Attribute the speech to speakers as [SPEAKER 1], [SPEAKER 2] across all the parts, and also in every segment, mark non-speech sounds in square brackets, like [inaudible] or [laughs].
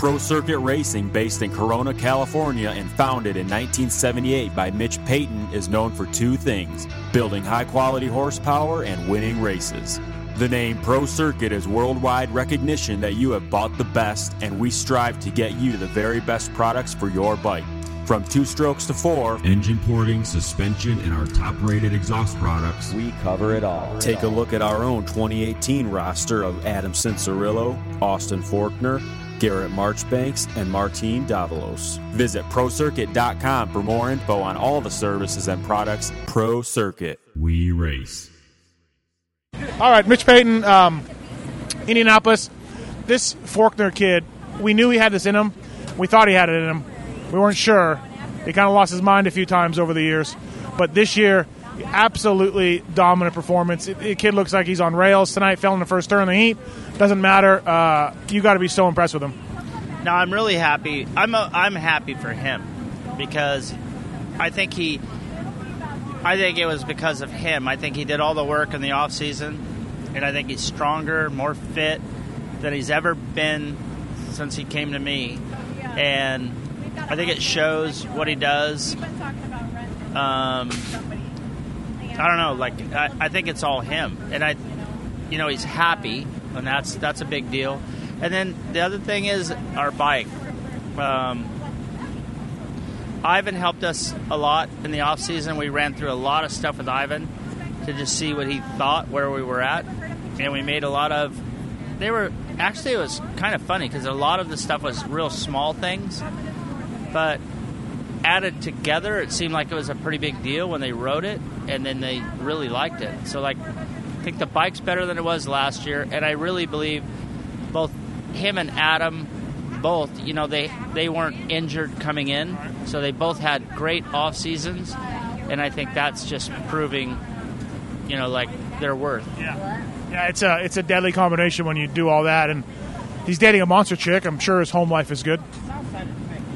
[SPEAKER 1] Pro Circuit Racing, based in Corona, California, and founded in 1978 by Mitch Payton, is known for two things building high quality horsepower and winning races. The name Pro Circuit is worldwide recognition that you have bought the best, and we strive to get you the very best products for your bike. From two strokes to four,
[SPEAKER 2] engine porting, suspension, and our top rated exhaust products,
[SPEAKER 1] we cover it all. Take a look at our own 2018 roster of Adam Cianciarulo, Austin Forkner, Garrett Marchbanks, and Martin Davalos. Visit ProCircuit.com for more info on all the services and products Pro Circuit.
[SPEAKER 2] We race.
[SPEAKER 3] All right, Mitch Payton, um, Indianapolis. This Forkner kid, we knew he had this in him. We thought he had it in him. We weren't sure. He kind of lost his mind a few times over the years. But this year, absolutely dominant performance. The kid looks like he's on rails tonight. Fell in the first turn in the heat. Doesn't matter. Uh, you got to be so impressed with him.
[SPEAKER 4] No, I'm really happy. I'm a, I'm happy for him because I think he. I think it was because of him. I think he did all the work in the off season, and I think he's stronger, more fit than he's ever been since he came to me. And I think it shows what he does. Um, I don't know. Like I, I think it's all him, and I, you know, he's happy, and that's that's a big deal. And then the other thing is our bike. Um, Ivan helped us a lot in the off season. We ran through a lot of stuff with Ivan to just see what he thought, where we were at, and we made a lot of. They were actually it was kind of funny because a lot of the stuff was real small things, but added together, it seemed like it was a pretty big deal when they wrote it, and then they really liked it. So, like, I think the bike's better than it was last year, and I really believe both him and Adam, both, you know, they they weren't injured coming in, so they both had great off seasons, and I think that's just proving, you know, like their worth.
[SPEAKER 3] Yeah, yeah, it's a it's a deadly combination when you do all that, and he's dating a monster chick. I'm sure his home life is good.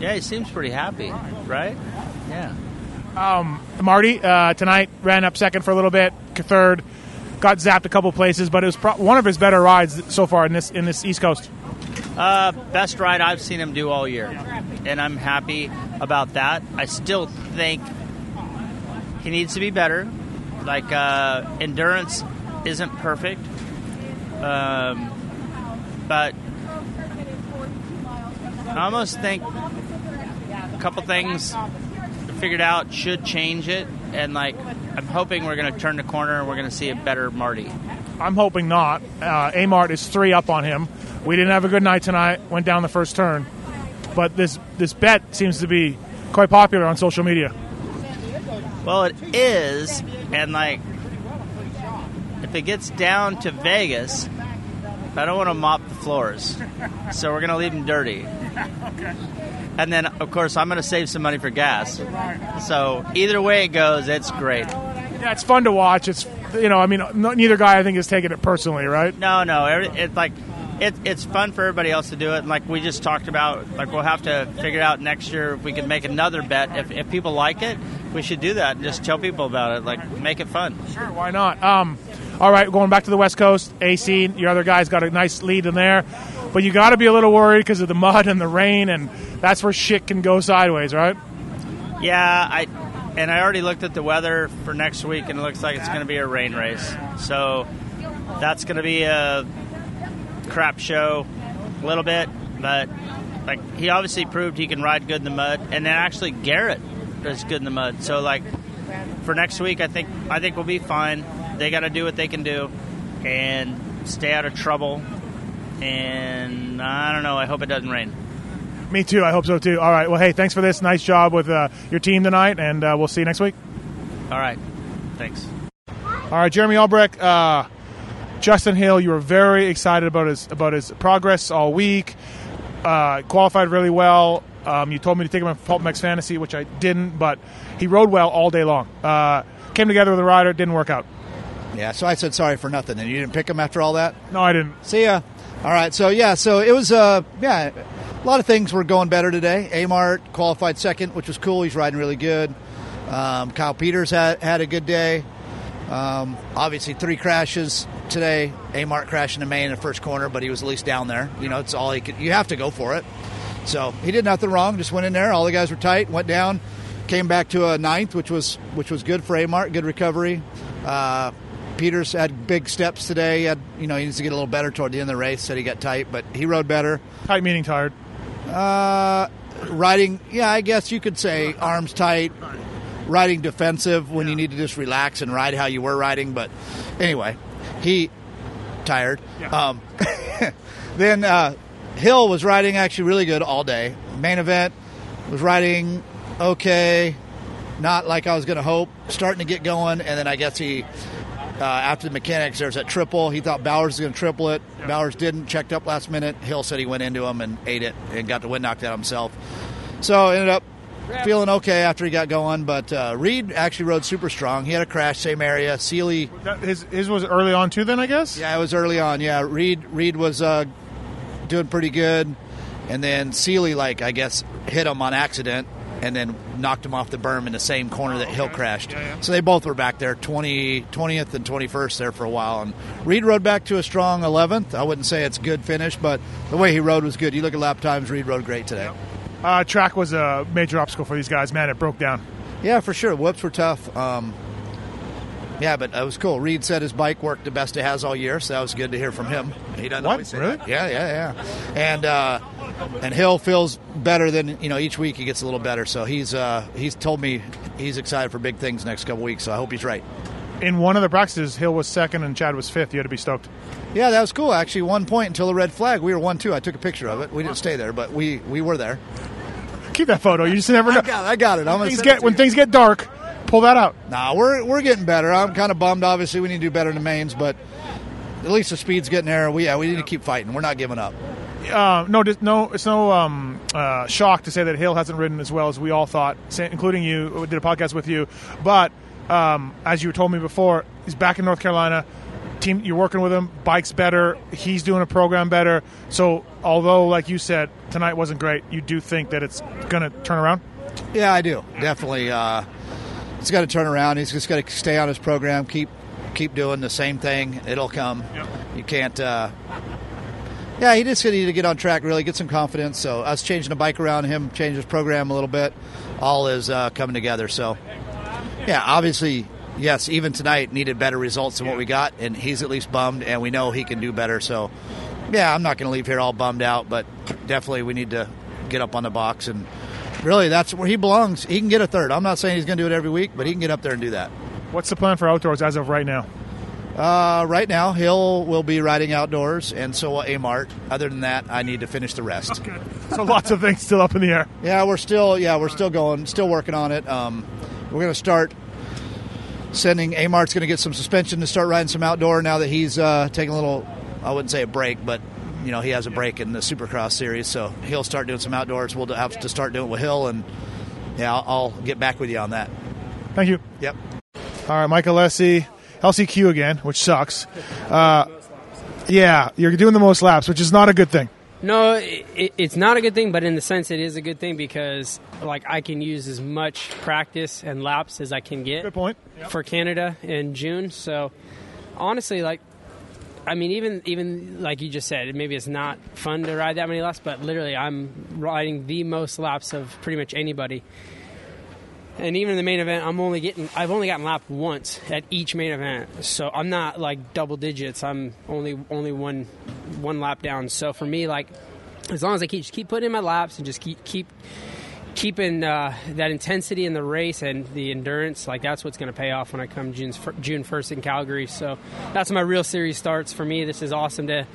[SPEAKER 4] Yeah, he seems pretty happy, right? Yeah.
[SPEAKER 3] Um, Marty uh, tonight ran up second for a little bit, third, got zapped a couple places, but it was pro- one of his better rides so far in this in this East Coast.
[SPEAKER 4] Uh, best ride I've seen him do all year, and I'm happy about that. I still think he needs to be better. Like uh, endurance isn't perfect, um, but I almost think a couple things figured out should change it, and like I'm hoping we're going to turn the corner and we're going to see a better Marty.
[SPEAKER 3] I'm hoping not. Uh, Amart is three up on him. We didn't have a good night tonight. Went down the first turn, but this this bet seems to be quite popular on social media.
[SPEAKER 4] Well, it is, and like if it gets down to Vegas, I don't want to mop the floors, so we're going to leave them dirty. [laughs]
[SPEAKER 3] okay.
[SPEAKER 4] And then, of course, I'm going to save some money for gas. So either way it goes, it's great.
[SPEAKER 3] Yeah, it's fun to watch. It's you know, I mean, neither guy I think is taking it personally, right?
[SPEAKER 4] No, no, it's like it, it's fun for everybody else to do it. And like we just talked about, like we'll have to figure out next year if we can make another bet. If, if people like it, we should do that and just tell people about it. Like make it fun.
[SPEAKER 3] Sure, why not? Um, all right, going back to the West Coast, AC, your other guys got a nice lead in there, but you got to be a little worried because of the mud and the rain, and that's where shit can go sideways, right?
[SPEAKER 4] Yeah, I and I already looked at the weather for next week, and it looks like it's going to be a rain race. So that's going to be a crap show, a little bit, but like he obviously proved he can ride good in the mud, and then actually Garrett is good in the mud. So like for next week, I think I think we'll be fine. They got to do what they can do and stay out of trouble. And I don't know. I hope it doesn't rain.
[SPEAKER 3] Me too. I hope so too. All right. Well, hey, thanks for this. Nice job with uh, your team tonight, and uh, we'll see you next week.
[SPEAKER 4] All right. Thanks.
[SPEAKER 3] All right, Jeremy Albrecht, uh, Justin Hill. You were very excited about his about his progress all week. Uh, qualified really well. Um, you told me to take him on PulpMX Fantasy, which I didn't, but he rode well all day long. Uh, came together with a rider, didn't work out.
[SPEAKER 5] Yeah, so I said sorry for nothing, and you didn't pick him after all that.
[SPEAKER 3] No, I didn't.
[SPEAKER 5] See ya. All right, so yeah, so it was uh, yeah, a lot of things were going better today. Amart qualified second, which was cool. He's riding really good. Um, Kyle Peters had had a good day. Um, obviously, three crashes today. Amart crashing the main in the first corner, but he was at least down there. You know, it's all he could. You have to go for it. So he did nothing wrong. Just went in there. All the guys were tight. Went down. Came back to a ninth, which was which was good for Amart. Good recovery. Uh, Peters had big steps today. He had, you know, he needs to get a little better toward the end of the race. Said he got tight, but he rode better.
[SPEAKER 3] Tight meaning tired.
[SPEAKER 5] Uh, riding, yeah, I guess you could say arms tight, riding defensive when you need to just relax and ride how you were riding. But anyway, he tired. Um, [laughs] then uh, Hill was riding actually really good all day. Main event was riding okay, not like I was going to hope. Starting to get going, and then I guess he. Uh, after the mechanics, there's that triple. He thought Bowers was going to triple it. Bowers didn't. Checked up last minute. Hill said he went into him and ate it and got the wind knocked out himself. So ended up feeling okay after he got going. But uh, Reed actually rode super strong. He had a crash, same area.
[SPEAKER 3] Seely, his his was early on too. Then I guess.
[SPEAKER 5] yeah, it was early on. Yeah, Reed Reed was uh, doing pretty good, and then Seely, like I guess, hit him on accident, and then knocked him off the berm in the same corner that Hill crashed.
[SPEAKER 3] Yeah, yeah.
[SPEAKER 5] So they both were back there, 20, 20th and 21st there for a while. And Reed rode back to a strong 11th. I wouldn't say it's good finish, but the way he rode was good. You look at lap times, Reed rode great today.
[SPEAKER 3] Uh, track was a major obstacle for these guys. Man, it broke down.
[SPEAKER 5] Yeah, for sure. Whoops were tough. Um, yeah, but it was cool. Reed said his bike worked the best it has all year, so that was good to hear from him. He doesn't
[SPEAKER 3] What?
[SPEAKER 5] always say
[SPEAKER 3] Really?
[SPEAKER 5] that. Yeah, yeah, yeah. And uh, and Hill feels better than you know. Each week he gets a little better, so he's uh, he's told me he's excited for big things next couple weeks. So I hope he's right.
[SPEAKER 3] In one of the practices, Hill was second and Chad was fifth. You had to be stoked.
[SPEAKER 5] Yeah, that was cool. Actually, one point until the red flag, we were one two. I took a picture of it. We didn't stay there, but we we were there.
[SPEAKER 3] Keep that photo. You just never know.
[SPEAKER 5] I got it. I got it. I'm gonna
[SPEAKER 3] Things get when things get dark, pull that out.
[SPEAKER 5] Nah, we're we're getting better. I'm kind of bummed. Obviously, we need to do better in the mains, but at least the speed's getting there. We yeah, we need to keep fighting. We're not giving up.
[SPEAKER 3] Uh, no, no, it's no um, uh, shock to say that Hill hasn't ridden as well as we all thought, including you. We did a podcast with you, but um, as you told me before, he's back in North Carolina. Team, you're working with him. Bike's better. He's doing a program better. So, although, like you said, tonight wasn't great, you do think that it's going to turn around.
[SPEAKER 5] Yeah, I do definitely. Uh, he's got to turn around. He's just got to stay on his program. Keep keep doing the same thing. It'll come. You can't. Uh, yeah, he just needed to get on track. Really get some confidence. So us changing the bike around him, change his program a little bit, all is uh, coming together. So yeah, obviously. Yes, even tonight needed better results than what we got, and he's at least bummed, and we know he can do better. So, yeah, I'm not going to leave here all bummed out, but definitely we need to get up on the box and really that's where he belongs. He can get a third. I'm not saying he's going to do it every week, but he can get up there and do that.
[SPEAKER 3] What's the plan for outdoors as of right now?
[SPEAKER 5] Uh, right now, Hill will be riding outdoors, and so will Amart. Other than that, I need to finish the rest.
[SPEAKER 3] So, lots of things still up in the air.
[SPEAKER 5] Yeah, we're still yeah we're still going, still working on it. Um, we're going to start sending Amart's going to get some suspension to start riding some outdoor now that he's uh, taking a little. I wouldn't say a break, but you know he has a break in the Supercross series, so he'll start doing some outdoors. We'll have to start doing it with Hill, and yeah, I'll, I'll get back with you on that.
[SPEAKER 3] Thank you.
[SPEAKER 5] Yep.
[SPEAKER 3] All right, Michael Lessie, LCQ again, which sucks. Uh, yeah, you're doing the most laps, which is not a good thing.
[SPEAKER 6] No, it, it's not a good thing, but in the sense it is a good thing because like I can use as much practice and laps as I can get
[SPEAKER 3] Good point.
[SPEAKER 6] for Canada in June. So honestly, like I mean, even even like you just said, maybe it's not fun to ride that many laps, but literally I'm riding the most laps of pretty much anybody. And even in the main event, I'm only getting I've only gotten lapped once at each main event. So I'm not like double digits. I'm only only one one lap down. So for me like as long as I keep just keep putting in my laps and just keep keep keeping uh, that intensity in the race and the endurance, like that's what's going to pay off when I come June June first in Calgary. So that's my real series starts for me. This is awesome to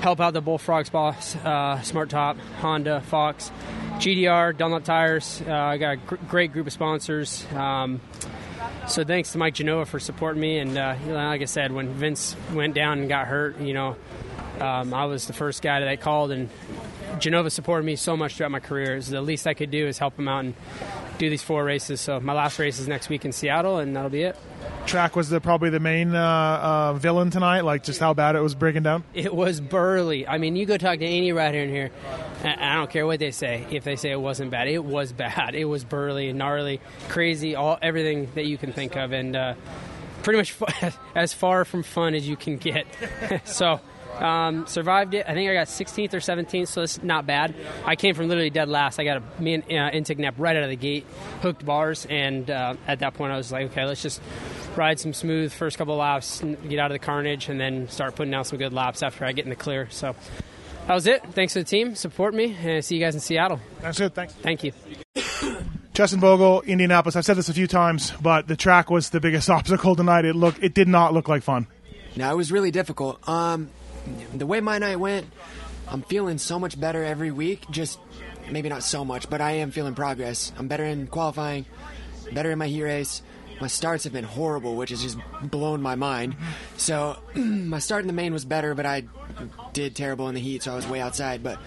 [SPEAKER 6] help out the Bullfrog Spas, uh, Smart Top, Honda, Fox, GDR, Dunlop Tires. Uh, I got a gr- great group of sponsors. Um, so thanks to Mike Genova for supporting me. And uh, like I said, when Vince went down and got hurt, you know, um, I was the first guy that I called, and Genova supported me so much throughout my career. The least I could do is help him out and do these four races. So my last race is next week in Seattle, and that'll be it.
[SPEAKER 3] Track was the probably the main uh, uh, villain tonight, like just how bad it was breaking down.
[SPEAKER 6] It was burly. I mean, you go talk to any rider in here, I don't care what they say. If they say it wasn't bad, it was bad. It was burly, gnarly, crazy, all everything that you can think of, and uh, pretty much [laughs] as far from fun as you can get. [laughs] so, Um, survived it. I think I got 16th or 17th, so it's not bad. I came from literally dead last. I got a me and uh, Enticknap right out of the gate, hooked bars, and uh, at that point I was like, okay, let's just ride some smooth first couple laps, get out of the carnage, and then start putting out some good laps after I get in the clear. So that was it. Thanks to the team. Support me, and see you guys in Seattle.
[SPEAKER 3] That's it. Thanks.
[SPEAKER 6] Thank you.
[SPEAKER 3] Justin Bogle, Indianapolis. I've said this a few times, but the track was the biggest [laughs] obstacle tonight. It looked, it did not look like fun.
[SPEAKER 7] No, it was really difficult. Um, the way my night went, I'm feeling so much better every week. Just maybe not so much, but I am feeling progress. I'm better in qualifying, better in my heat race. My starts have been horrible, which has just blown my mind. So [clears throat] my start in the main was better, but I did terrible in the heat, so I was way outside. But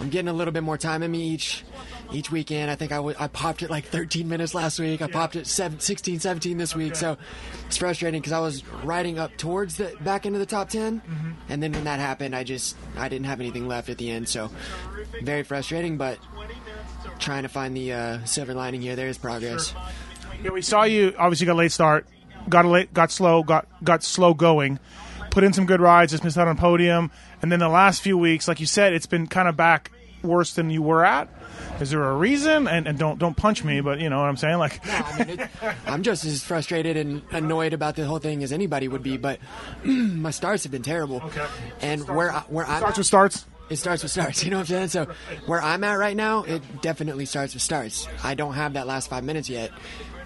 [SPEAKER 7] I'm getting a little bit more time in me each each weekend. I think I, w- I popped it like 13 minutes last week. I popped it seven, 16, 17 this week. So it's frustrating because I was riding up towards the back end of the top 10, and then when that happened, I just I didn't have anything left at the end. So very frustrating, but trying to find the uh, silver lining here. There is progress.
[SPEAKER 3] Yeah, we saw you. Obviously, got a late start, got a late, got slow, got got slow going. Put in some good rides, just missed out on podium, and then the last few weeks, like you said, it's been kind of back worse than you were at. Is there a reason? And, and don't don't punch me, but you know what I'm saying. Like,
[SPEAKER 7] No, I mean, it, [laughs] I'm just as frustrated and annoyed about the whole thing as anybody would be. But [clears throat] my starts have been terrible.
[SPEAKER 3] Okay.
[SPEAKER 7] And where I, where I'm
[SPEAKER 3] starts with starts.
[SPEAKER 7] It starts with starts. [laughs] You know what I'm saying? So where I'm at right now, it definitely starts with starts. I don't have that last five minutes yet.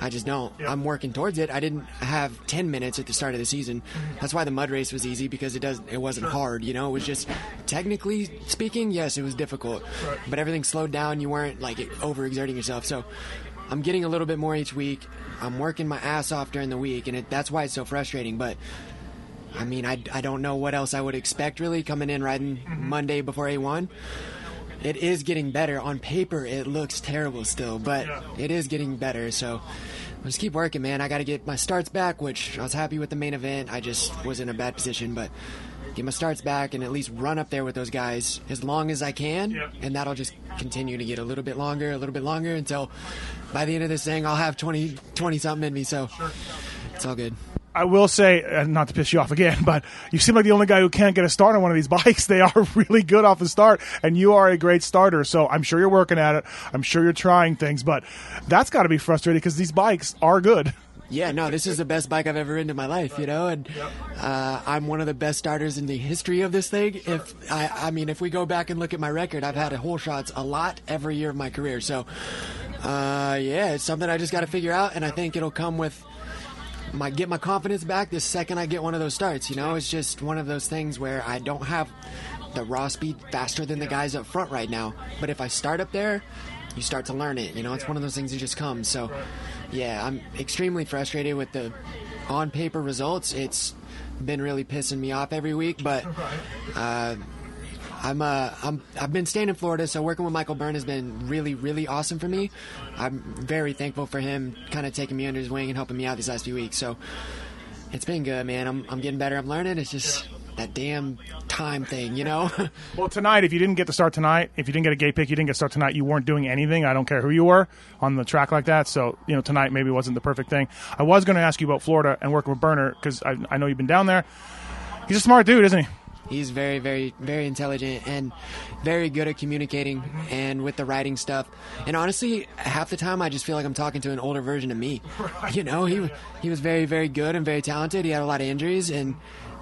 [SPEAKER 7] I just don't. I'm working towards it. I didn't have 10 minutes at the start of the season. That's why the mud race was easy because it does. It wasn't hard. You know, it was just technically speaking, yes, it was difficult, but everything slowed down. You weren't like overexerting yourself. So I'm getting a little bit more each week. I'm working my ass off during the week, and it, that's why it's so frustrating. But I mean, I, I don't know what else I would expect really coming in riding mm-hmm. Monday before A1. It is getting better. On paper, it looks terrible still, but it is getting better. So just keep working, man. I got to get my starts back, which I was happy with the main event. I just was in a bad position, but get my starts back and at least run up there with those guys as long as I can. And that'll just continue to get a little bit longer, a little bit longer until by the end of this thing, I'll have 20, 20 something in me. So it's all good.
[SPEAKER 3] I will say, uh, not to piss you off again, [laughs] but you seem like the only guy who can't get a start on one of these [laughs] bikes. They are [laughs] really good off the start, and you are a great starter. So I'm sure you're working at it. I'm sure you're trying things, but that's got to be frustrating because these bikes are good.
[SPEAKER 7] Yeah, no, this is the best bike I've ever ridden in my life, you know, and uh, I'm one of the best starters in the history of this thing. If I, I mean, if we go back and look at my record, I've had whole shots a lot every year of my career. So, uh, yeah, it's something I just got to figure out, and I think it'll come with my get my confidence back the second I get one of those starts. You know, it's just one of those things where I don't have the raw speed faster than the guys up front right now. But if I start up there, you start to learn it. You know, it's one of those things that just comes. So, yeah, I'm extremely frustrated with the on paper results. It's been really pissing me off every week, but [laughs] uh, I'm uh I'm I've been staying in Florida, so working with Michael Byrne has been really really awesome for me. I'm very thankful for him, kind of taking me under his wing and helping me out these last few weeks. So it's been good, man. I'm I'm getting better. I'm learning. It's just that damn time thing, you know. [laughs]
[SPEAKER 3] Well, tonight, if you didn't get to start tonight, if you didn't get a gate pick, you didn't get to start tonight, you weren't doing anything. I don't care who you were on the track like that. So, you know, tonight maybe wasn't the perfect thing. I was going to ask you about Florida and working with Burner because I, I know you've been down there. He's a smart dude, isn't he?
[SPEAKER 7] He's very, very, very intelligent and very good at communicating and with the writing stuff. And honestly, half the time I just feel like I'm talking to an older version of me. [laughs] You know, he he was very, very good and very talented. He had a lot of injuries, and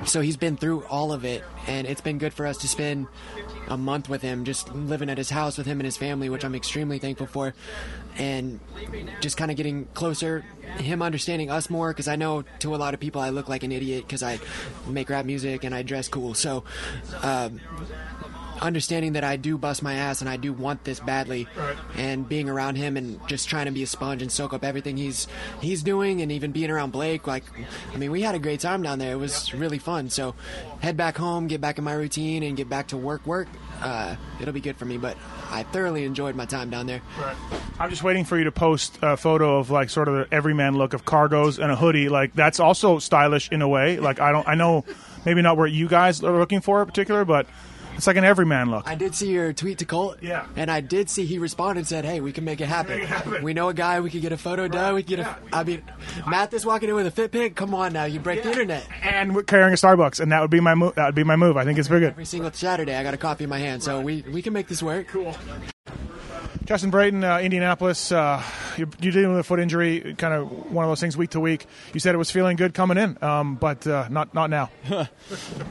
[SPEAKER 7] so he's been through all of it. And it's been good for us to spend a month with him, just living at his house with him and his family, which I'm extremely thankful for. And just kind of getting closer, him understanding us more, because I know to a lot of people I look like an idiot because I make rap music and I dress cool. So, um, understanding that I do bust my ass and I do want this badly, and being around him and just trying to be a sponge and soak up everything he's he's doing, and even being around Blake, like, I mean, we had a great time down there. It was really fun. So, head back home, get back in my routine, and get back to work, work. Uh, it'll be good for me, but I thoroughly enjoyed my time down there.
[SPEAKER 3] I'm just waiting for you to post a photo of like sort of the everyman look of cargos and a hoodie. Like that's also stylish in a way. Like I don't, I know maybe not what you guys are looking for in particular, but It's like an everyman look.
[SPEAKER 7] I did see your tweet to Colt.
[SPEAKER 3] Yeah.
[SPEAKER 7] And I did see he responded and said, hey, we can make it happen. We know a guy, we can get a photo done, we can get a. I mean, Matthes walking in with a fit pick, come on now, you break the internet.
[SPEAKER 3] and we're carrying a Starbucks, and that would be my move. That would be my move. I think it's very good.
[SPEAKER 7] Every single Saturday, I got a coffee in my hand, so we, we can make this work. Cool.
[SPEAKER 3] Justin Brayton, uh, Indianapolis. Uh, you're, you're dealing with a foot injury, kind of one of those things week to week. You said it was feeling good coming in, um, but uh, not not now. [laughs]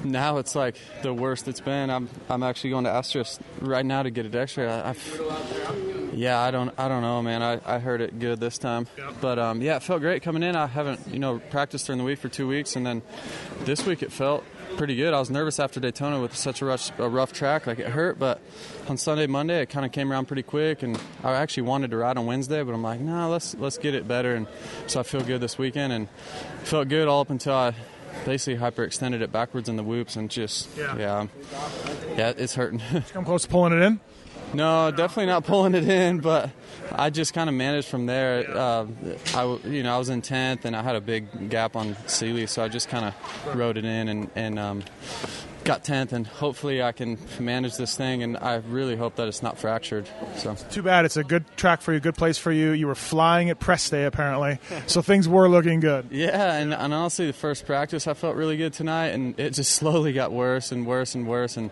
[SPEAKER 8] now it's like the worst it's been. I'm I'm actually going to Astros right now to get it X-ray. I, I've, yeah, I don't I don't know, man. I, I heard it good this time, but um, yeah, it felt great coming in. I haven't you know practiced during the week for two weeks, and then this week it felt pretty good. I was nervous after Daytona with such a rough, a rough track, like it hurt, but on Sunday, Monday, it kind of came around pretty quick, and I actually wanted to ride on Wednesday, but I'm like, no, nah, let's let's get it better, and so I feel good this weekend, and felt good all up until I basically hyperextended it backwards in the whoops, and just
[SPEAKER 3] Yeah.
[SPEAKER 8] yeah, yeah, it's hurting. [laughs]
[SPEAKER 3] Come close to pulling it in.
[SPEAKER 8] No, definitely not pulling it in, but I just kind of managed from there. Uh, I, w- you know, I was in tenth, and I had a big gap on Seely, so I just kind of rode it in and, and um, got tenth, and hopefully I can manage this thing. And I really hope that it's not fractured. So
[SPEAKER 3] Too bad. It's a good track for you, good place for you. You were flying at press day apparently, [laughs] so things were looking good.
[SPEAKER 8] yeah, and, and honestly, the first practice I felt really good tonight, and it just [laughs] slowly got worse and worse and worse, and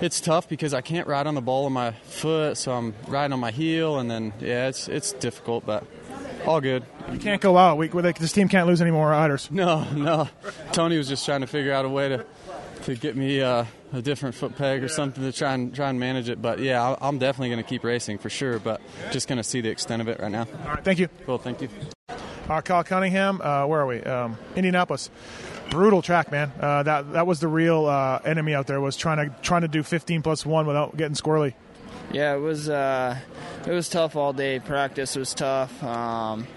[SPEAKER 8] it's tough because I can't ride on the ball of my foot, so I'm riding on my heel, and then yeah, it's it's difficult, but all good.
[SPEAKER 3] You can't go out. We, this team can't lose any more riders.
[SPEAKER 8] No, no. Tony was just trying to figure out a way to to get me uh, a different foot peg or something to try and try and manage it. But yeah, I- I'm definitely going to keep racing for sure. But just going to see the extent of it right now.
[SPEAKER 3] All right, thank you.
[SPEAKER 8] Cool, thank you.
[SPEAKER 3] Uh, Kyle Cunningham, uh, where are we? Um, Indianapolis. Brutal track, man. Uh, that that was the real uh, enemy out there. Was trying to trying to do 15 plus one without getting squirrely.
[SPEAKER 9] Yeah, it was uh, it was tough all day. Practice was tough. Um,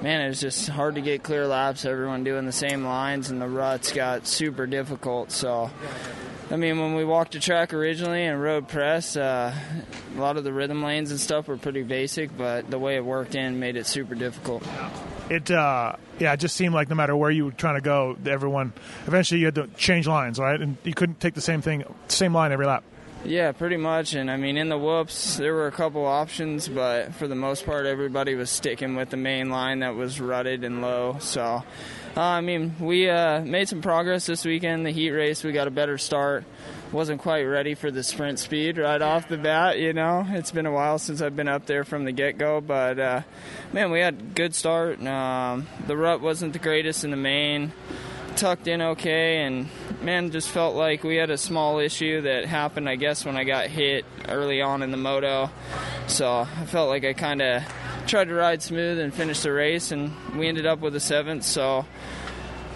[SPEAKER 9] man, it was just hard to get clear laps. Everyone doing the same lines, and the ruts got super difficult. So, I mean, when we walked the track originally and rode press, uh, a lot of the rhythm lanes and stuff were pretty basic, but the way it worked in made it super difficult.
[SPEAKER 3] It uh, yeah, it just seemed like no matter where you were trying to go, everyone eventually you had to change lines, right? And you couldn't take the same thing, same line every lap.
[SPEAKER 9] Yeah, pretty much. And I mean, in the whoops, there were a couple options, but for the most part, everybody was sticking with the main line that was rutted and low. So, uh, I mean, we uh, made some progress this weekend. The heat race, we got a better start. Wasn't quite ready for the sprint speed right off the bat. You know, it's been a while since I've been up there from the get go, but uh, man, we had a good start. Um, the rut wasn't the greatest in the main tucked in okay and man just felt like we had a small issue that happened i guess when i got hit early on in the moto. So i felt like i kind of tried to ride smooth and finish the race and we ended up with a seventh so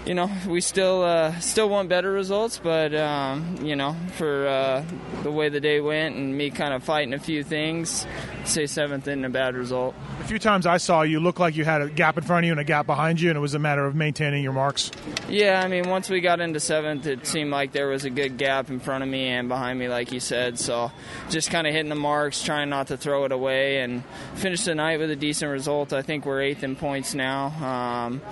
[SPEAKER 9] you know we still uh, still want better results but um, you know for uh, the way the day went and me kind of fighting a few things say seventh isn't a bad result
[SPEAKER 3] A few times I saw you look like you had a gap in front of you and a gap behind you, and it was a matter of maintaining your marks.
[SPEAKER 9] Yeah, I mean, once we got into seventh, it seemed like there was a good gap in front of me and behind me, like you said. So just kind of hitting the marks, trying not to throw it away, and finished the night with a decent result. I think we're eighth in points now. Um,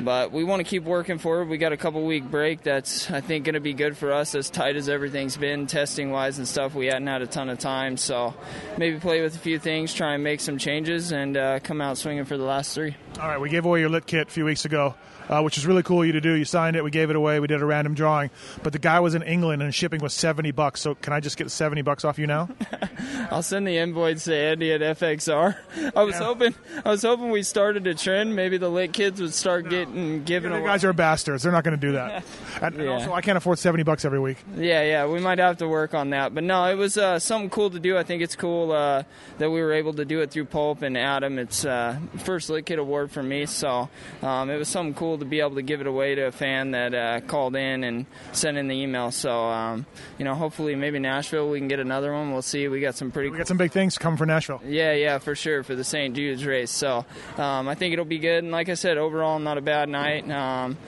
[SPEAKER 9] but we want to keep working forward. We got a couple week break that's I think going to be good for us as tight as everything's been testing wise and stuff. We hadn't had a ton of time, so maybe play with a few things, try and make some changes, and uh, come out swinging for the last three.
[SPEAKER 3] All right, we gave away your lit kit a few weeks ago, uh, which was really cool of you to do. You signed it, we gave it away, we did a random drawing, but the guy was in England and shipping was seventy bucks. So can I just get seventy bucks off you now? [laughs]
[SPEAKER 9] I'll send the invoice to Andy at FXR. I was hoping I was hoping we started a trend. Maybe the lit kids would start getting given
[SPEAKER 3] The
[SPEAKER 9] away.
[SPEAKER 3] guys are bastards. They're not going to do that. [laughs] And, and also, I can't afford seventy bucks every week.
[SPEAKER 9] Yeah, yeah, we might have to work on that. But no, it was uh, something cool to do. I think it's cool uh, that we were able to do it through Pulp and Adam. It's uh, first Lit Kid award for me, so um, it was something cool to be able to give it away to a fan that uh, called in and sent in the email. So um, you know, hopefully maybe Nashville we can get another one. We'll see. We got some pretty
[SPEAKER 3] We got some big things coming for Nashville.
[SPEAKER 9] Yeah, yeah, for sure for the St. Jude's race. So um, I think it'll be good. And like I said, overall, not a bad night. Um,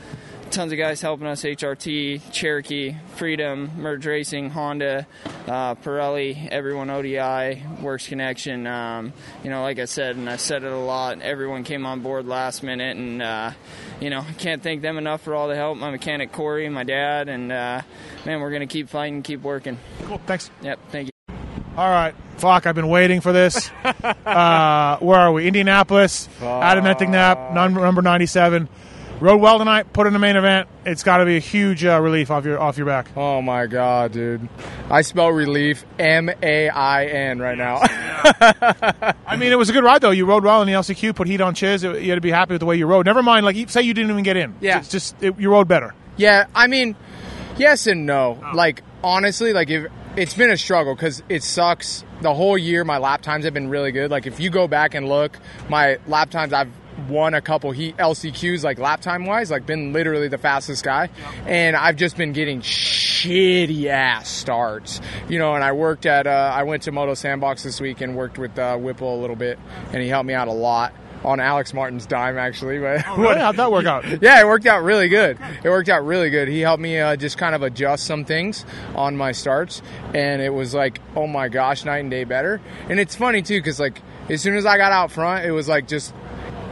[SPEAKER 9] tons of guys helping us HRT, Cherokee, Freedom, Merge Racing, Honda, uh, Pirelli, everyone ODI, Works Connection. Um, you know, like I said, and I said it a lot, everyone came on board last minute, and, uh, you know, can't thank them enough for all the help. My mechanic, Corey, my dad, and, uh, man, we're going to keep fighting, keep working.
[SPEAKER 3] Cool. Thanks.
[SPEAKER 9] Yep. Thank you.
[SPEAKER 3] All right. Fuck, I've been waiting for this. [laughs] uh, where are we? Indianapolis. Adam Enticknap, number 97. Rode well tonight. Put in the main event. It's got to be a huge uh, relief off your off your back.
[SPEAKER 10] Oh my god, dude! I spell relief M A I N right now.
[SPEAKER 3] I mean, it was a good ride though. You rode well in the LCQ. Put heat on Chiz. You had to be happy with the way you rode. Never mind. Like, say you didn't even get in.
[SPEAKER 10] Yeah.
[SPEAKER 3] It's just it, you rode better.
[SPEAKER 10] yeah, I mean, yes and no. Like honestly, like if it's been a struggle because it sucks. The whole year, my lap times have been really good. Like if you go back and look, my lap times I've won a couple heat LCQs like lap time wise, like been literally the fastest guy, and I've just been getting shitty ass starts, you know. And I worked at uh, I went to Moto Sandbox this week and worked with uh, Whipple a little bit, and he helped me out a lot on Alex Martin's dime actually. But
[SPEAKER 3] Oh, really? [laughs] How'd that work out?
[SPEAKER 10] yeah, it worked out really good. It worked out really good. He helped me uh, just kind of adjust some things on my starts, and it was like, oh my gosh, night and day better. And it's funny too, because like as soon as I got out front, it was like just.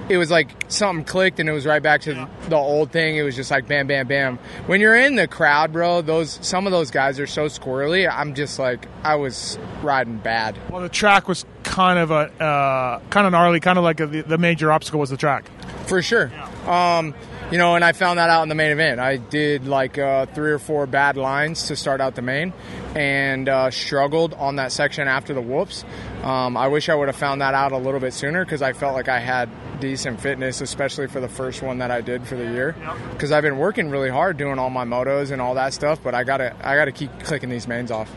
[SPEAKER 10] It was like something clicked and it was right back to the old thing. It was just like bam, bam, bam. When you're in the crowd, bro, those some of those guys are so squirrely. I'm just like I was riding bad.
[SPEAKER 3] Well, the track was kind of a uh, kind of gnarly, kind of like a, the, the major obstacle was the track.
[SPEAKER 10] For sure. Um, you know, and I found that out in the main event. I did like uh, three or four bad lines to start out the main and uh, struggled on that section after the whoops. Um, I wish I would have found that out a little bit sooner because I felt like I had decent fitness, especially for the first one that I did for the year. Because I've been working really hard doing all my motos and all that stuff, but I gotta I gotta keep clicking these mains off.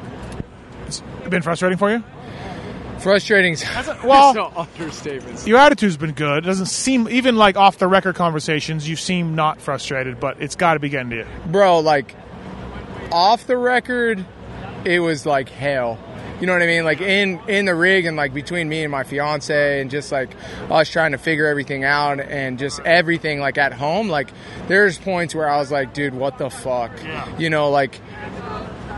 [SPEAKER 3] It's been frustrating for you.
[SPEAKER 10] Frustrating. [laughs]
[SPEAKER 3] Well, [laughs]
[SPEAKER 10] no understatements.
[SPEAKER 3] Your attitude's been good. It doesn't seem even like off the record conversations. You seem not frustrated, but it's got to be getting to you.
[SPEAKER 10] bro, like off the record, it was like hell. You know what I mean? Like in in the rig and like between me and my fiance and just like us trying to figure everything out and just everything like at home. Like there's points where I was like, dude, what the fuck? You know, like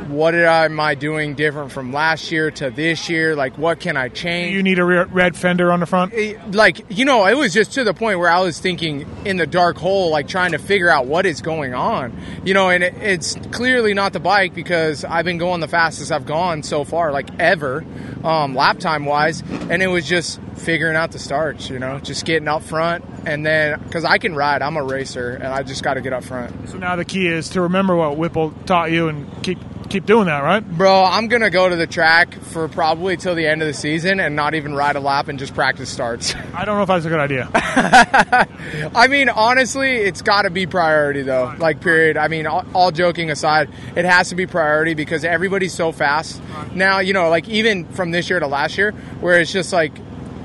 [SPEAKER 10] what am I doing different from last year to this year? Like what can I change?
[SPEAKER 3] You need a red fender on the front.
[SPEAKER 10] like you know it was just to the point where i was thinking in the dark hole like trying to figure out what is going on you know and it, it's clearly not the bike because i've been going the fastest i've gone so far like ever um, lap time wise and it was just figuring out the starts you know just getting up front and then because i can ride i'm a racer and i just got to get up front
[SPEAKER 3] So now the key is to remember what Whipple taught you and keep keep doing that, right?
[SPEAKER 10] Bro, I'm gonna go to the track for probably till the end of the season and not even ride a lap and just practice starts. [laughs]
[SPEAKER 3] I don't know if that's a good idea. [laughs]
[SPEAKER 10] I mean, honestly, it's got to be priority though. Like, period. I mean, all, all joking aside, it has to be priority because everybody's so fast now. You know, like even from this year to last year, where it's just like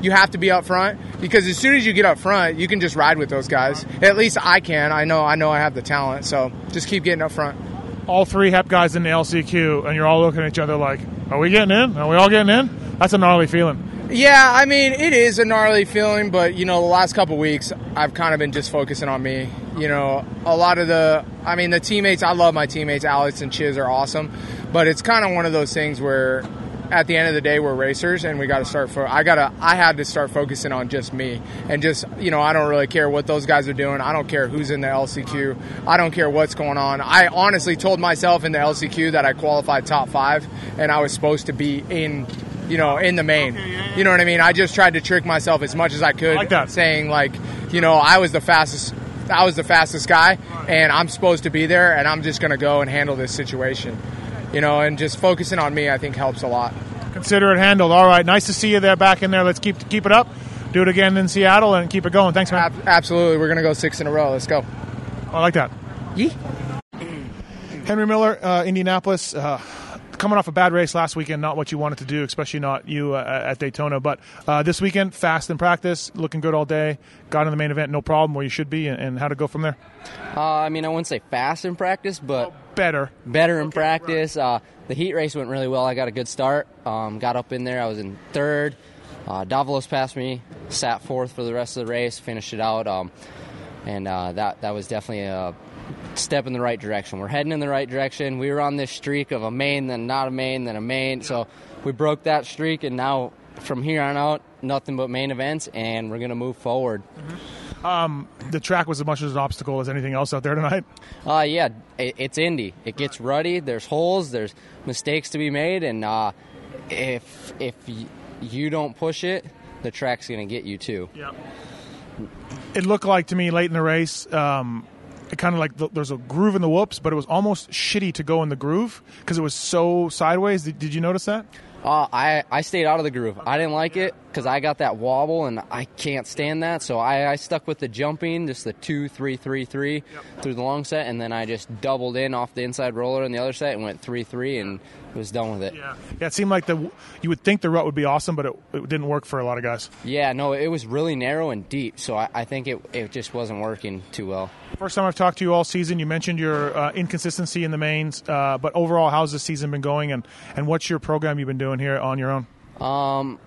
[SPEAKER 10] you have to be up front because as soon as you get up front, you can just ride with those guys. At least I can. I know. I know I have the talent. So just keep getting up front.
[SPEAKER 3] All three HEP guys in the LCQ, and you're all looking at each other like, "Are we getting in? Are we all getting in?" That's a gnarly feeling.
[SPEAKER 10] Yeah, I mean, it is a gnarly feeling, but you know, the last couple weeks, I've kind of been just focusing on me. You know, a lot of the, I mean, the teammates, I love my teammates. Alex and Chiz are awesome, but it's kind of one of those things where, at the end of the day, we're racers, and we got to start. Fo- I gotta, I had to start focusing on just me, and just you know, I don't really care what those guys are doing. I don't care who's in the LCQ. I don't care what's going on. I honestly told myself in the LCQ that I qualified top five, and I was supposed to be in you know, in the main. You know what I mean? I just tried to trick myself as much as I could,
[SPEAKER 3] like
[SPEAKER 10] saying like, you know, I was the fastest. I was the fastest guy, and I'm supposed to be there, and I'm just going to go and handle this situation. You know, and just focusing on me, I think helps a lot.
[SPEAKER 3] Consider it handled. All right, nice to see you there, back in there. Let's keep keep it up. Do it again in Seattle and keep it going. Thanks, man.
[SPEAKER 10] Absolutely, we're going to go six in a row. Let's go.
[SPEAKER 3] I like that.
[SPEAKER 10] Yee.
[SPEAKER 3] Henry Miller, uh, Indianapolis. Uh, coming off a bad race last weekend, not what you wanted to do, especially not you uh, at Daytona. But uh, this weekend, fast in practice, looking good all day. Got in the main event, no problem, where you should be, and, and how to go from there.
[SPEAKER 11] Uh, I mean, I wouldn't say fast in practice, but
[SPEAKER 3] better.
[SPEAKER 11] Better in practice. Uh, the heat race went really well. I got a good start. Um, got up in there. I was in third. Uh, Davalos passed me. Sat fourth for the rest of the race. Finished it out. Um, and uh, that that was definitely a step in the right direction. We're heading in the right direction. We were on this streak of a main, then not a main, then a main. So we broke that streak, and now from here on out, nothing but main events, and we're going to move forward.
[SPEAKER 3] Um, the track was as much as an obstacle as anything else out there tonight.
[SPEAKER 11] Uh, yeah, it, it's Indy. It gets ruddy. There's holes. There's mistakes to be made, and uh, if if y- you don't push it, the track's going to get you too.
[SPEAKER 3] Yeah. It looked like to me late in the race, um, it kind of like the, there's a groove in the whoops, but it was almost shitty to go in the groove because it was so sideways. Did, did you notice that?
[SPEAKER 11] Uh, I, I stayed out of the groove. I didn't like it because I got that wobble and I can't stand that. So I, I stuck with the jumping, just the two, three, three, three through the long set, and then I just doubled in off the inside roller in the other set and went three, three, and was done with it.
[SPEAKER 3] Yeah, it seemed like the you would think the rut would be awesome, but it, it didn't work for a lot of guys.
[SPEAKER 11] Yeah, no, it was really narrow and deep, so I, I think it, it just wasn't working too well.
[SPEAKER 3] First time I've talked to you all season. You mentioned your uh, inconsistency in the mains, uh, but overall, how's the season been going, and, and what's your program you've been doing here on your own?
[SPEAKER 11] Um,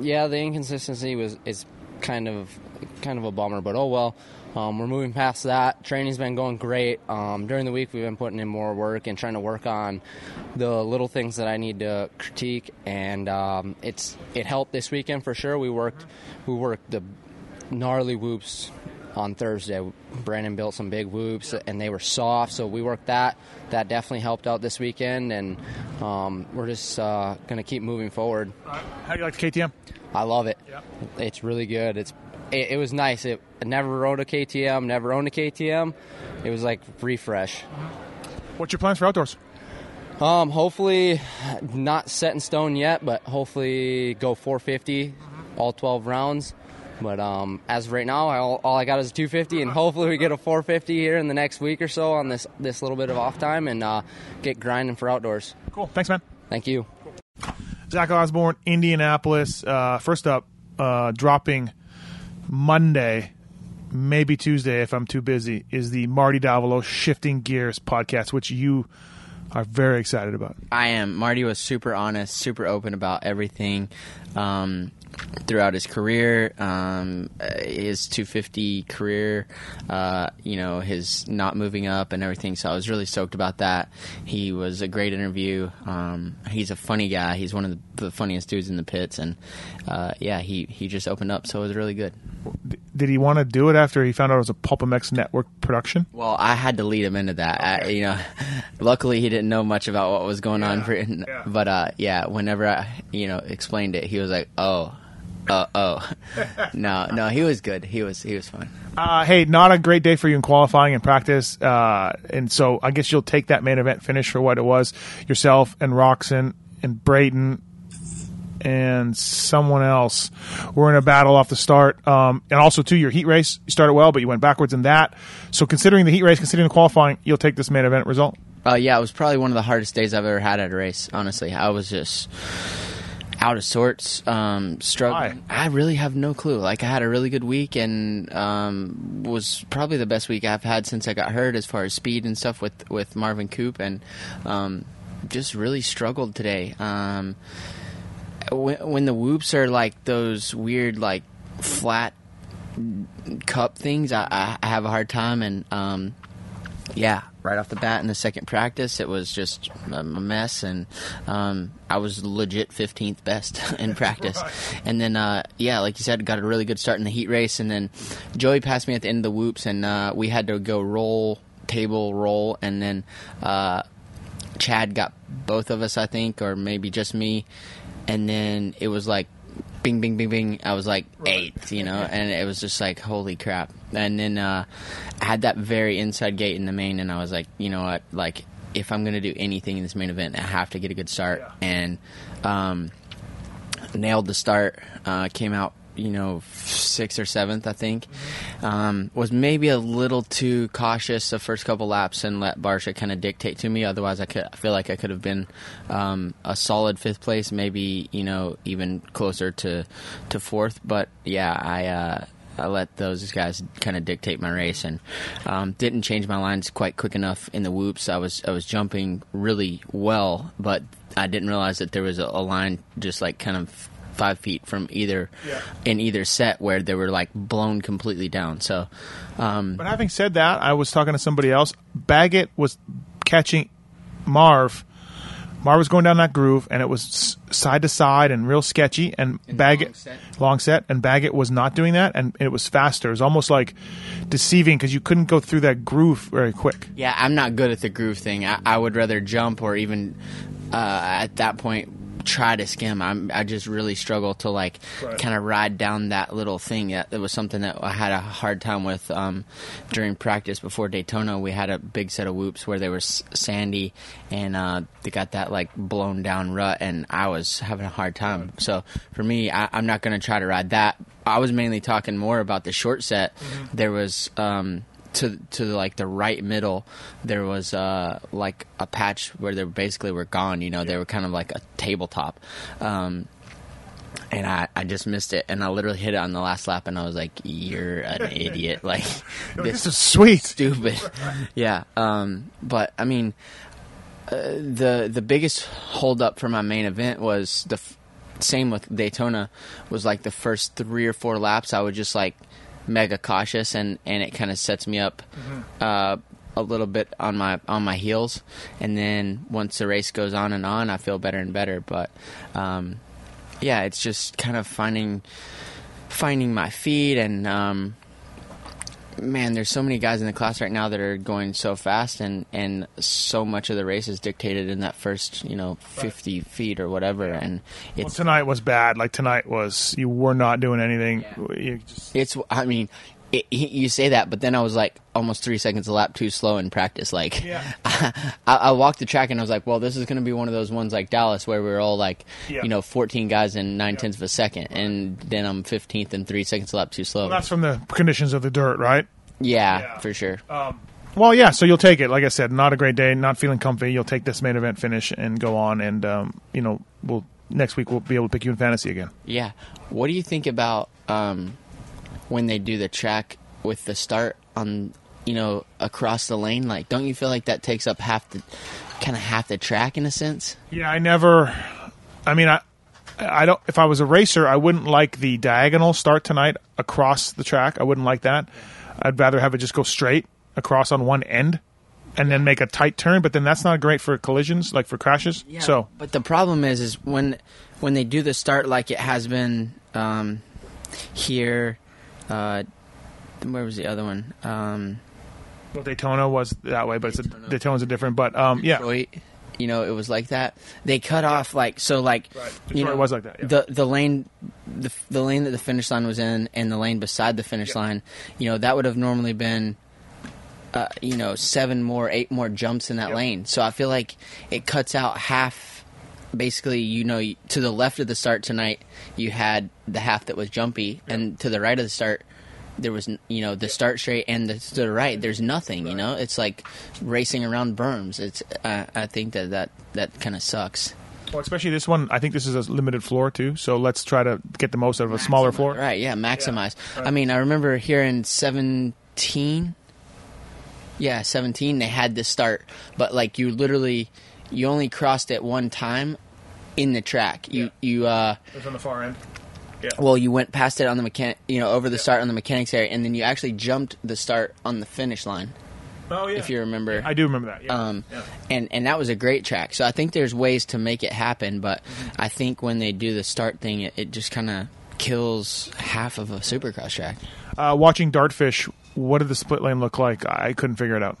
[SPEAKER 11] yeah, the inconsistency was is kind of kind of a bummer, but oh well. Um, we're moving past that. Training's been going great. Um, during the week, we've been putting in more work and trying to work on the little things that I need to critique, and um, it's it helped this weekend for sure. We worked we worked the gnarly whoops on Thursday. Brandon built some big whoops, and they were soft, so we worked that. That definitely helped out this weekend, and um, we're just uh, going to keep moving forward.
[SPEAKER 3] How do you like the KTM?
[SPEAKER 11] I love it. It's really good. It's it, it was nice. It I never rode a KTM, never owned a KTM. It was like refresh.
[SPEAKER 3] What's your plans for outdoors?
[SPEAKER 11] Um, hopefully, not set in stone yet, but hopefully go 450 all 12 rounds. But um, as of right now, I, all, all I got is a 250, and hopefully we get a 450 here in the next week or so on this this little bit of off time and uh, get grinding for outdoors.
[SPEAKER 3] Cool. Thanks, man.
[SPEAKER 11] Thank you.
[SPEAKER 3] Zach Osborne, Indianapolis. Uh, first up, uh, dropping Monday, maybe Tuesday if I'm too busy, is the Marty Davalos Shifting Gears podcast, which you are very excited about.
[SPEAKER 12] I am. Marty was super honest, super open about everything um, throughout his career, um, uh, his 250 career, uh, you know, his not moving up and everything. So I was really stoked about that. He was a great interview. Um, he's a funny guy. He's one of the, the funniest dudes in the pits, and uh, yeah, he he just opened up. So it was really good.
[SPEAKER 3] Did he want to do it after he found out it was a PulpMX network production?
[SPEAKER 12] Well, I had to lead him into that. I, you know, [laughs] luckily he didn't know much about what was going on. For, But uh, yeah, whenever I you know explained it, he was like, "Oh, uh, oh, [laughs] no, no." He was good. He was he was fun.
[SPEAKER 3] Uh, hey, not a great day for you in qualifying and practice, uh, and so I guess you'll take that main event finish for what it was. Yourself and Roczen and Brayton and someone else were in a battle off the start, um, and also too your heat race. You started well, but you went backwards in that. So considering the heat race, considering the qualifying, you'll take this main event result.
[SPEAKER 12] Uh, yeah, it was probably one of the hardest days I've ever had at a race. Honestly, I was just out of sorts, um, struggling. I really have no clue. Like I had a really good week and um, was probably the best week I've had since I got hurt as far as speed and stuff with with Marvin Coop, and um, just really struggled today. Um, when, when the whoops are like those weird like flat cup things, I, I have a hard time and. Um, yeah, right off the bat in the second practice, it was just a mess, and um, I was legit 15th best [laughs] in practice. And then, uh, yeah, like you said, got a really good start in the heat race, and then Joey passed me at the end of the whoops, and uh, we had to go roll, table, roll, and then uh, Chad got both of us, I think, or maybe just me, and then it was like bing, bing, bing, bing. I was like eighth, you know, [laughs] and it was just like, holy crap. And then uh, I had that very inside gate in the main, and I was like, you know what, like, if I'm going to do anything in this main event, I have to get a good start. And um, nailed the start, uh, came out. You know, sixth or seventh, I think. Um, was maybe a little too cautious the first couple laps and let Barcia kind of dictate to me. Otherwise, I could I feel like I could have been um, a solid fifth place, maybe you know even closer to to fourth. But yeah, I. Uh, I let those guys kind of dictate my race, and um, didn't change my lines quite quick enough in the whoops. I was I was jumping really well, but I didn't realize that there was a, a line just like kind of five feet from either
[SPEAKER 3] Yeah.
[SPEAKER 12] in either set where they were like blown completely down. So, um,
[SPEAKER 3] But having said that, I was talking to somebody else. Baggett was catching Marv. Marv was going down that groove, and it was side to side and real sketchy. And Baggett, long set. and Baggett was not doing that, and it was faster. It was almost like deceiving because you couldn't go through that groove very quick.
[SPEAKER 12] Yeah, I'm not good at the groove thing. I, I would rather jump or even uh, at that point try to skim. I'm I just really struggle to like
[SPEAKER 13] Right.
[SPEAKER 12] kind of ride down that little thing. That, that was something that I had a hard time with um, during practice before Daytona. We had a big set of whoops where they were s- sandy and uh, they got that like blown down rut, and I was having a hard time. So for me, I, I'm not going to try to ride that. I was mainly talking more about the short set. There was. Um, to to like the right middle, there was uh, like a patch where they basically were gone. You know, they were kind of like a tabletop, um, and I, I just missed it. And I literally hit it on the last lap, and I was like, "You're an [laughs] idiot!" Like
[SPEAKER 3] This is sweet,
[SPEAKER 12] stupid. [laughs] yeah, um, but I mean, uh, the the biggest holdup for my main event was the f- same with Daytona. Was like the first three or four laps, I would just like mega cautious, and and it kind of sets me up. Uh, a little bit on my on my heels, and then once the race goes on and on, I feel better and better. But um, yeah, it's just kind of finding finding my feet and um, man, there's so many guys in the class right now that are going so fast, and and so much of the race is dictated in that first you know 50 feet or whatever, and
[SPEAKER 3] Well, tonight was bad. Like tonight was you were not doing anything. You just,
[SPEAKER 12] it's I mean. It, you say that, but then I was like almost three seconds a lap too slow in practice. Like, [laughs] I, I walked the track and I was like, "Well, this is going to be one of those ones like Dallas where we are all like,
[SPEAKER 3] Yeah.
[SPEAKER 12] you know, 14 guys in nine tenths of a second, and then I'm 15th and three seconds a lap too slow."
[SPEAKER 3] well, that's from the conditions of the dirt, right?
[SPEAKER 12] yeah, for sure.
[SPEAKER 3] Um, Well, yeah. So you'll take it. Like I said, not a great day, not feeling comfy. You'll take this main event finish and go on, and um, you know, we'll next week we'll be able to pick you in fantasy again.
[SPEAKER 12] Yeah. What do you think about um, when they do the track with the start on, you know, across the lane? Like, don't you feel like that takes up half the, kind of half the track in a sense?
[SPEAKER 3] Yeah, I never. I mean, I. I don't. If I was a racer, I wouldn't like the diagonal start tonight across the track. I wouldn't like that. I'd rather have it just go straight across on one end, and then make a tight turn. But then that's not great for collisions, like for crashes. yeah, So
[SPEAKER 12] But the problem is, is when when they do the start like it has been um, here. Uh, where was the other one? Um,
[SPEAKER 3] well, Daytona was that way, but it's a, Daytona's a different. But um, yeah,
[SPEAKER 12] Detroit, you know, it was like that. They cut off like so, like you
[SPEAKER 3] Detroit
[SPEAKER 12] know,
[SPEAKER 3] was like that, yeah.
[SPEAKER 12] The the lane, the the lane that the finish line was in, and the lane beside the finish line, you know, that would have normally been. Uh, you know, seven more, eight more jumps in that lane. So I feel like it cuts out half. Basically, you know, to the left of the start tonight, you had the half that was jumpy, and to the right of the start, there was you know the start straight and the, to the right there's nothing you know? It's like racing around berms. It's uh, i think that that that kind of sucks.
[SPEAKER 3] Well, especially this one. I think this is a limited floor too. So let's try to get the most out of a smaller floor.
[SPEAKER 12] right yeah maximize. I mean i remember here in 17 yeah 17 they had this start but like you literally you only crossed it one time in the track you you uh
[SPEAKER 3] It was on the far end. Yeah.
[SPEAKER 12] well you went past it on the mechanic you know over the start on the mechanics area and then you actually jumped the start on the finish line
[SPEAKER 3] Oh yeah.
[SPEAKER 12] if you remember
[SPEAKER 3] I do remember that. Yeah.
[SPEAKER 12] Um,
[SPEAKER 3] Yeah.
[SPEAKER 12] and and that was a great track. So I think there's ways to make it happen, but
[SPEAKER 3] Mm-hmm.
[SPEAKER 12] I think when they do the start thing, it, it just kind of kills half of a supercross track.
[SPEAKER 3] Uh, watching Dartfish, what did the split lane look like? I couldn't figure it out.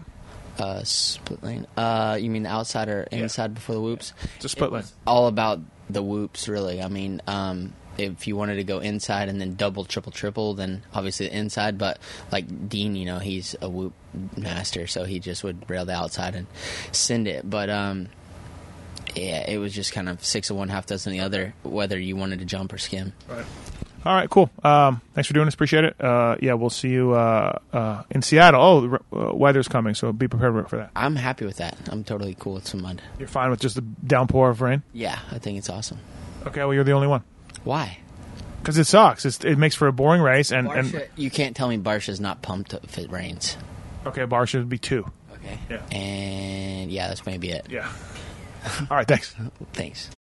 [SPEAKER 12] Uh, split lane. Uh, you mean the outside or inside before the whoops?
[SPEAKER 3] It's a split
[SPEAKER 12] It
[SPEAKER 3] lane.
[SPEAKER 12] All about the whoops, really. I mean, um, if you wanted to go inside and then double, triple, triple, then obviously the inside. But like Dean, you know, he's a whoop master, so he just would rail the outside and send it. But um, yeah, it was just kind of six of one, half dozen the other, whether you wanted to jump or skim.
[SPEAKER 3] Right. All right, cool. Um, thanks for doing this. Appreciate it. Uh, yeah, we'll see you uh, uh, in Seattle. Oh, the uh, weather's coming, so be prepared for that.
[SPEAKER 12] I'm happy with that. I'm totally cool with some mud.
[SPEAKER 3] You're fine with just a downpour of rain.
[SPEAKER 12] Yeah, I think it's awesome.
[SPEAKER 3] Okay, well, you're the only one.
[SPEAKER 12] Why?
[SPEAKER 3] Because it sucks. It's, it makes for a boring race, and, and
[SPEAKER 12] you can't tell me Barcia's not pumped if it rains.
[SPEAKER 3] okay, bar should be two.
[SPEAKER 12] Okay.
[SPEAKER 3] Yeah.
[SPEAKER 12] And yeah, that's maybe it.
[SPEAKER 3] Yeah. All right, thanks. [laughs]
[SPEAKER 12] Thanks.